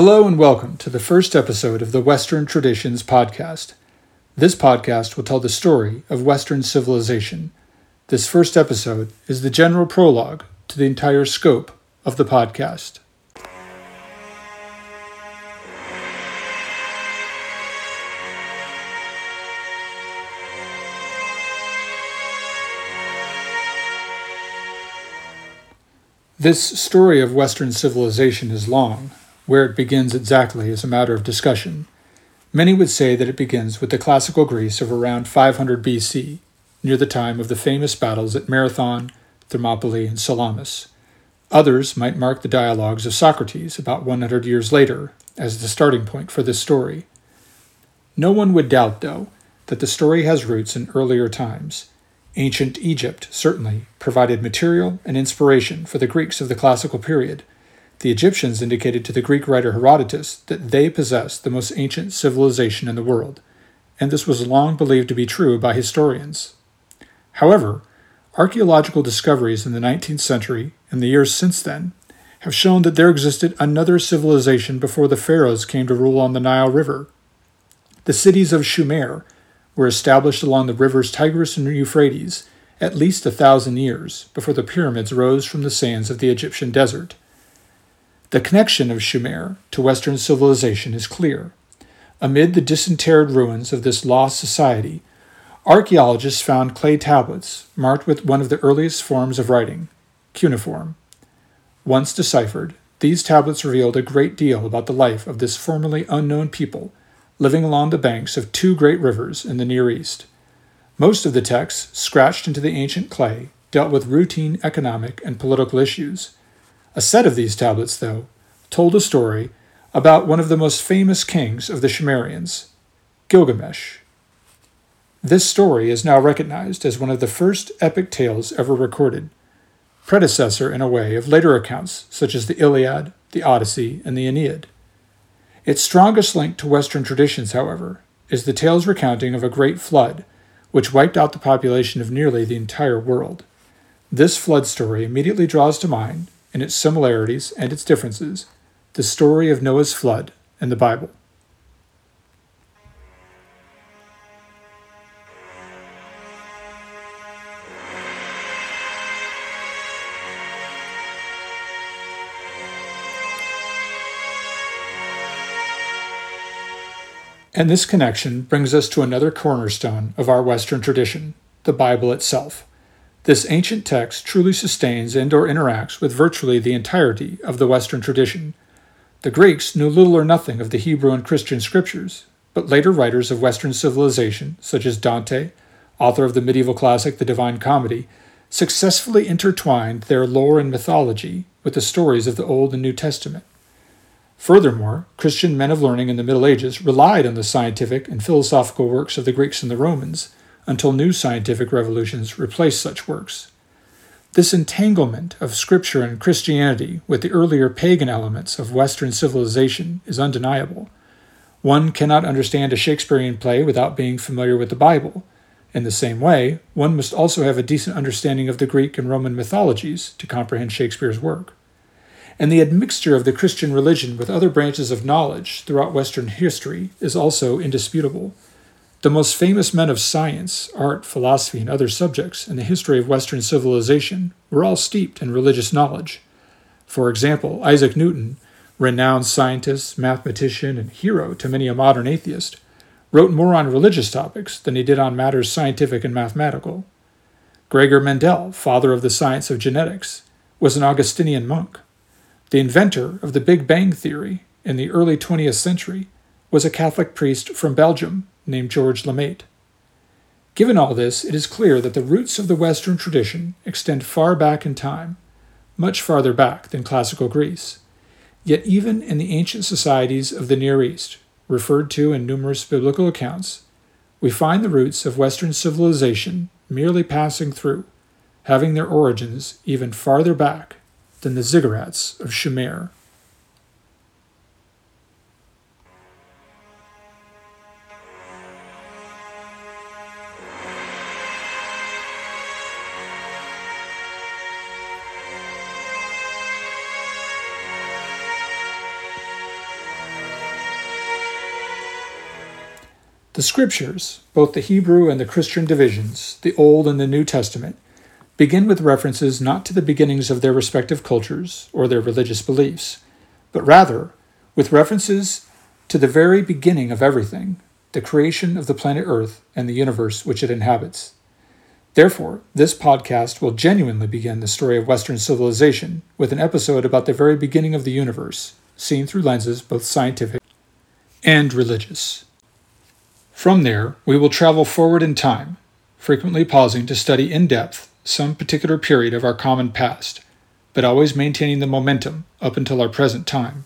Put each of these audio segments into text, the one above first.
Hello and welcome to the first episode of the Western Traditions Podcast. This podcast will tell the story of Western civilization. This first episode is the general prologue to the entire scope of the podcast. This story of Western civilization is long. Where it begins exactly is a matter of discussion. Many would say that it begins with the classical Greece of around 500 BC, near the time of the famous battles at Marathon, Thermopylae, and Salamis. Others might mark the dialogues of Socrates about 100 years later as the starting point for this story. No one would doubt, though, that the story has roots in earlier times Ancient Egypt, certainly, provided material and inspiration for the Greeks of the classical period. The Egyptians indicated to the Greek writer Herodotus that they possessed the most ancient civilization in the world, and this was long believed to be true by historians. However, archaeological discoveries in the 19th century and the years since then have shown that there existed another civilization before the pharaohs came to rule on the Nile River. The cities of Sumer were established along the rivers Tigris and Euphrates at least a thousand years before the pyramids rose from the sands of the Egyptian desert. The connection of Sumer to Western civilization is clear. Amid the disinterred ruins of this lost society, archaeologists found clay tablets marked with one of the earliest forms of writing, cuneiform. Once deciphered, these tablets revealed a great deal about the life of this formerly unknown people living along the banks of two great rivers in the Near East. Most of the texts, scratched into the ancient clay, dealt with routine economic and political issues. A set of these tablets, though, told a story about one of the most famous kings of the Sumerians, Gilgamesh. This story is now recognized as one of the first epic tales ever recorded, predecessor in a way of later accounts such as the Iliad, the Odyssey, and the Aeneid. Its strongest link to Western traditions, however, is the tale's recounting of a great flood, which wiped out the population of nearly the entire world. This flood story immediately draws to mind, in its similarities and its differences, the story of Noah's flood in the Bible. And this connection brings us to another cornerstone of our Western tradition, the Bible itself. This ancient text truly sustains and or interacts with virtually the entirety of the Western tradition. The Greeks knew little or nothing of the Hebrew and Christian scriptures, but later writers of Western civilization, such as Dante, author of the medieval classic The Divine Comedy, successfully intertwined their lore and mythology with the stories of the Old and New Testament. Furthermore, Christian men of learning in the Middle Ages relied on the scientific and philosophical works of the Greeks and the Romans until new scientific revolutions replaced such works. This entanglement of Scripture and Christianity with the earlier pagan elements of Western civilization is undeniable. One cannot understand a Shakespearean play without being familiar with the Bible. In the same way, one must also have a decent understanding of the Greek and Roman mythologies to comprehend Shakespeare's work and the admixture of the Christian religion with other branches of knowledge throughout Western history is also indisputable. The most famous men of science, art, philosophy, and other subjects in the history of Western civilization were all steeped in religious knowledge. For example, Isaac Newton, renowned scientist, mathematician, and hero to many a modern atheist, wrote more on religious topics than he did on matters scientific and mathematical. Gregor Mendel, father of the science of genetics, was an Augustinian monk. The inventor of the Big Bang Theory in the early 20th century was a Catholic priest from Belgium named George Lemaître. Given all this, it is clear that the roots of the Western tradition extend far back in time, much farther back than classical Greece. Yet, even in the ancient societies of the Near East, referred to in numerous biblical accounts, we find the roots of Western civilization merely passing through, having their origins even farther back than the ziggurats of Sumer. The scriptures, both the Hebrew and the Christian divisions, the Old and the New Testament, begin with references not to the beginnings of their respective cultures or their religious beliefs, but rather with references to the very beginning of everything, the creation of the planet Earth and the universe which it inhabits. Therefore, this podcast will genuinely begin the story of Western civilization with an episode about the very beginning of the universe, seen through lenses both scientific and religious. From there, we will travel forward in time, frequently pausing to study in depth some particular period of our common past, but always maintaining the momentum up until our present time.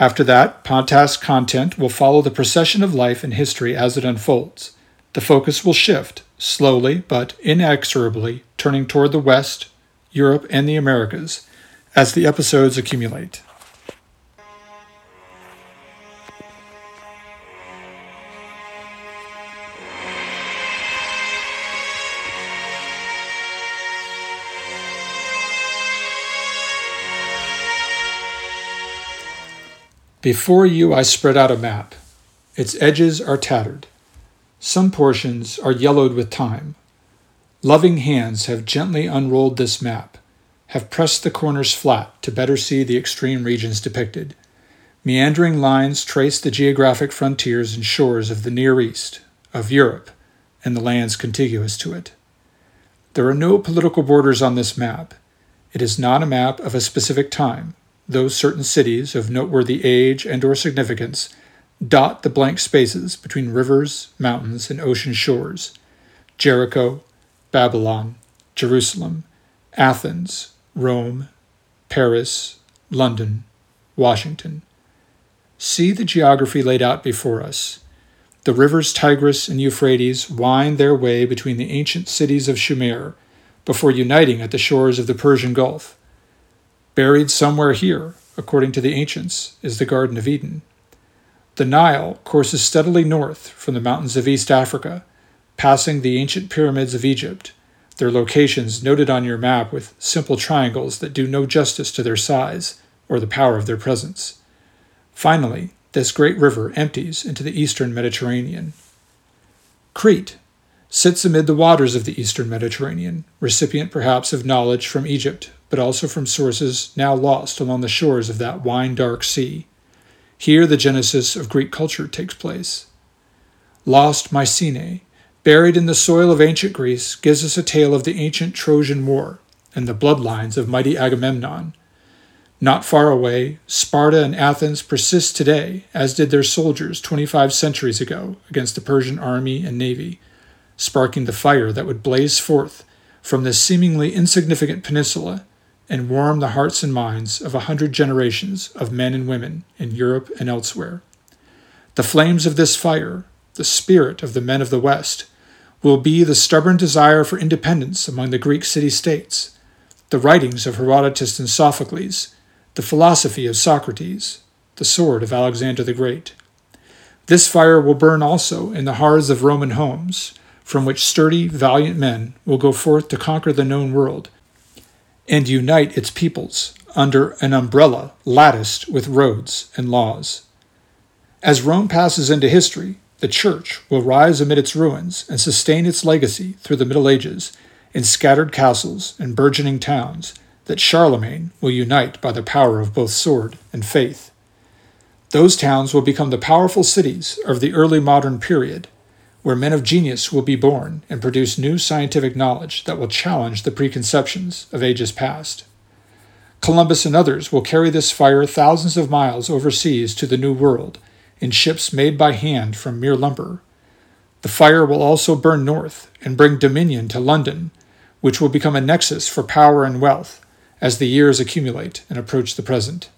After that, podcast content will follow the procession of life and history as it unfolds. The focus will shift, slowly but inexorably, turning toward the West, Europe, and the Americas as the episodes accumulate. Before you, I spread out a map. Its edges are tattered. Some portions are yellowed with time. Loving hands have gently unrolled this map, have pressed the corners flat to better see the extreme regions depicted. Meandering lines trace the geographic frontiers and shores of the Near East, of Europe, and the lands contiguous to it. There are no political borders on this map. It is not a map of a specific time, those certain cities of noteworthy age and or significance dot the blank spaces between rivers, mountains, and ocean shores Jericho, Babylon, Jerusalem, Athens, Rome, Paris, London, Washington. See the geography laid out before us. The rivers Tigris and Euphrates wind their way between the ancient cities of Sumer before uniting at the shores of the Persian Gulf. Buried somewhere here, according to the ancients, is the Garden of Eden. The Nile courses steadily north from the mountains of East Africa, passing the ancient pyramids of Egypt, their locations noted on your map with simple triangles that do no justice to their size or the power of their presence. Finally, this great river empties into the eastern Mediterranean. Crete sits amid the waters of the eastern Mediterranean, recipient perhaps of knowledge from Egypt but also from sources now lost along the shores of that wine dark sea. Here the genesis of Greek culture takes place. Lost Mycenae, buried in the soil of ancient Greece, gives us a tale of the ancient Trojan War and the bloodlines of mighty Agamemnon. Not far away, Sparta and Athens persist today, as did their soldiers 25 centuries ago against the Persian army and navy, sparking the fire that would blaze forth from this seemingly insignificant peninsula and warm the hearts and minds of a hundred generations of men and women in Europe and elsewhere. The flames of this fire, the spirit of the men of the West, will be the stubborn desire for independence among the Greek city states, the writings of Herodotus and Sophocles, the philosophy of Socrates, the sword of Alexander the Great. This fire will burn also in the hearths of Roman homes, from which sturdy, valiant men will go forth to conquer the known world and unite its peoples under an umbrella latticed with roads and laws. As Rome passes into history, the Church will rise amid its ruins and sustain its legacy through the Middle Ages in scattered castles and burgeoning towns that Charlemagne will unite by the power of both sword and faith. Those towns will become the powerful cities of the early modern period where men of genius will be born and produce new scientific knowledge that will challenge the preconceptions of ages past. Columbus and others will carry this fire thousands of miles overseas to the New World in ships made by hand from mere lumber. The fire will also burn north and bring dominion to London, which will become a nexus for power and wealth as the years accumulate and approach the present.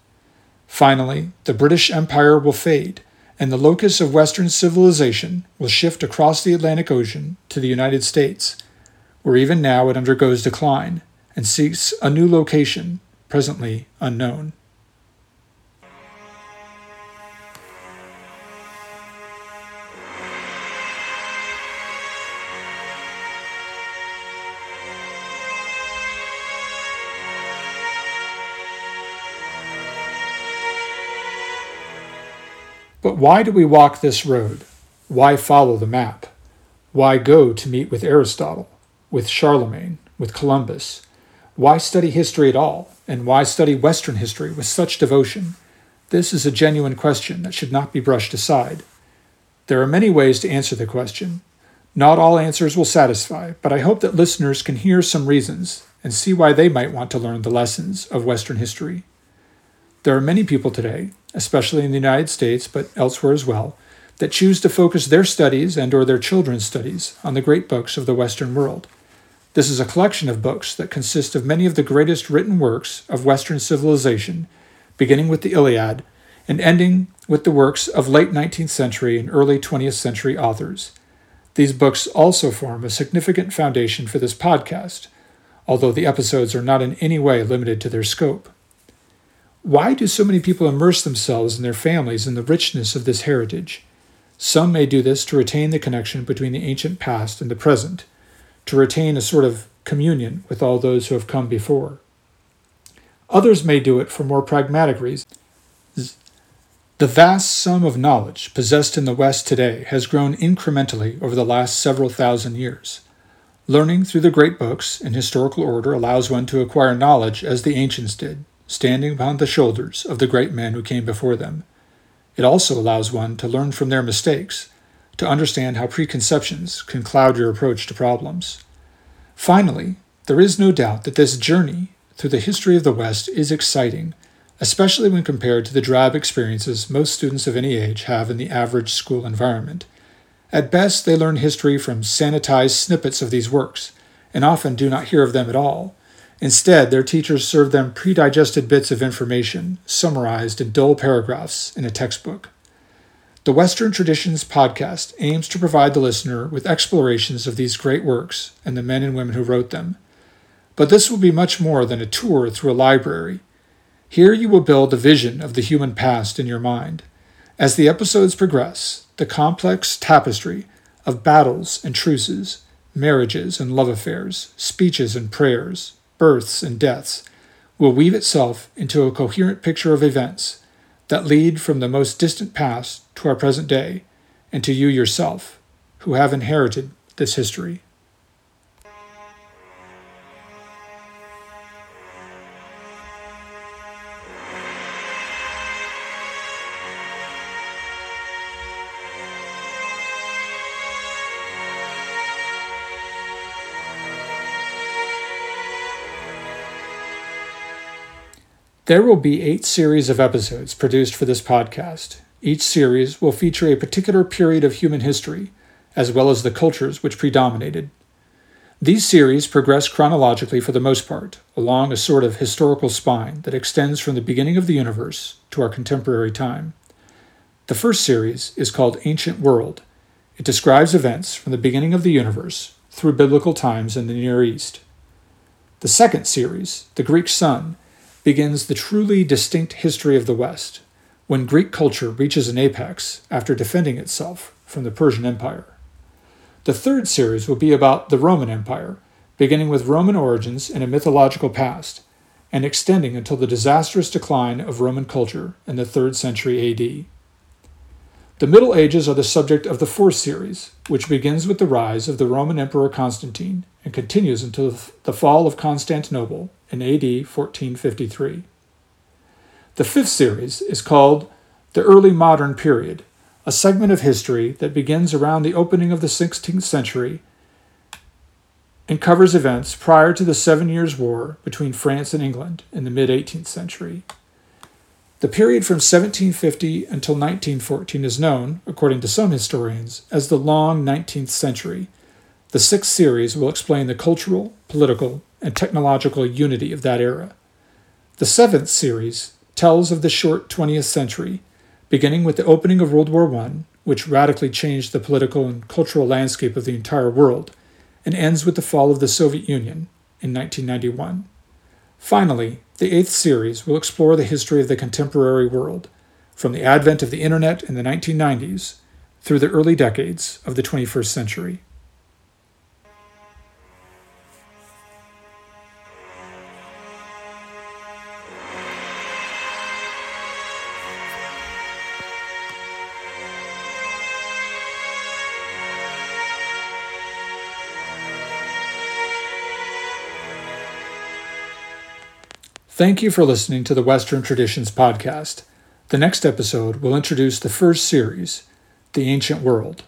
Finally, the British Empire will fade and the locus of Western civilization will shift across the Atlantic Ocean to the United States, where even now it undergoes decline and seeks a new location, presently unknown. But why do we walk this road? Why follow the map? Why go to meet with Aristotle, with Charlemagne, with Columbus? Why study history at all? And why study Western history with such devotion? This is a genuine question that should not be brushed aside. There are many ways to answer the question. Not all answers will satisfy, but I hope that listeners can hear some reasons and see why they might want to learn the lessons of Western history. There are many people today, especially in the United States but elsewhere as well, that choose to focus their studies and or their children's studies on the great books of the Western world. This is a collection of books that consist of many of the greatest written works of Western civilization, beginning with the Iliad and ending with the works of late 19th century and early 20th century authors. These books also form a significant foundation for this podcast, although the episodes are not in any way limited to their scope. Why do so many people immerse themselves and their families in the richness of this heritage? Some may do this to retain the connection between the ancient past and the present, to retain a sort of communion with all those who have come before. Others may do it for more pragmatic reasons. The vast sum of knowledge possessed in the West today has grown incrementally over the last several thousand years. Learning through the great books in historical order allows one to acquire knowledge as the ancients did, standing upon the shoulders of the great men who came before them. It also allows one to learn from their mistakes, to understand how preconceptions can cloud your approach to problems. Finally, there is no doubt that this journey through the history of the West is exciting, especially when compared to the drab experiences most students of any age have in the average school environment. At best, they learn history from sanitized snippets of these works, and often do not hear of them at all, Instead, their teachers serve them predigested bits of information, summarized in dull paragraphs in a textbook. The Western Traditions podcast aims to provide the listener with explorations of these great works and the men and women who wrote them. But this will be much more than a tour through a library. Here you will build a vision of the human past in your mind. As the episodes progress, the complex tapestry of battles and truces, marriages and love affairs, speeches and prayers, births, and deaths will weave itself into a coherent picture of events that lead from the most distant past to our present day and to you yourself, who have inherited this history. There will be eight series of episodes produced for this podcast. Each series will feature a particular period of human history, as well as the cultures which predominated. These series progress chronologically for the most part, along a sort of historical spine that extends from the beginning of the universe to our contemporary time. The first series is called Ancient World. It describes events from the beginning of the universe through biblical times in the Near East. The second series, The Greek Sun, begins the truly distinct history of the West, when Greek culture reaches an apex after defending itself from the Persian Empire. The third series will be about the Roman Empire, beginning with Roman origins and a mythological past, and extending until the disastrous decline of Roman culture in the 3rd century AD. The Middle Ages are the subject of the fourth series, which begins with the rise of the Roman Emperor Constantine and continues until the fall of Constantinople in AD 1453. The fifth series is called The Early Modern Period, a segment of history that begins around the opening of the 16th century and covers events prior to the Seven Years' War between France and England in the mid 18th century. The period from 1750 until 1914 is known, according to some historians, as the Long 19th Century. The sixth series will explain the cultural, political, and technological unity of that era. The seventh series tells of the short 20th century, beginning with the opening of World War I, which radically changed the political and cultural landscape of the entire world, and ends with the fall of the Soviet Union in 1991. Finally, the eighth series will explore the history of the contemporary world, from the advent of the Internet in the 1990s through the early decades of the 21st century. Thank you for listening to the Western Traditions Podcast. The next episode will introduce the first series, The Ancient World.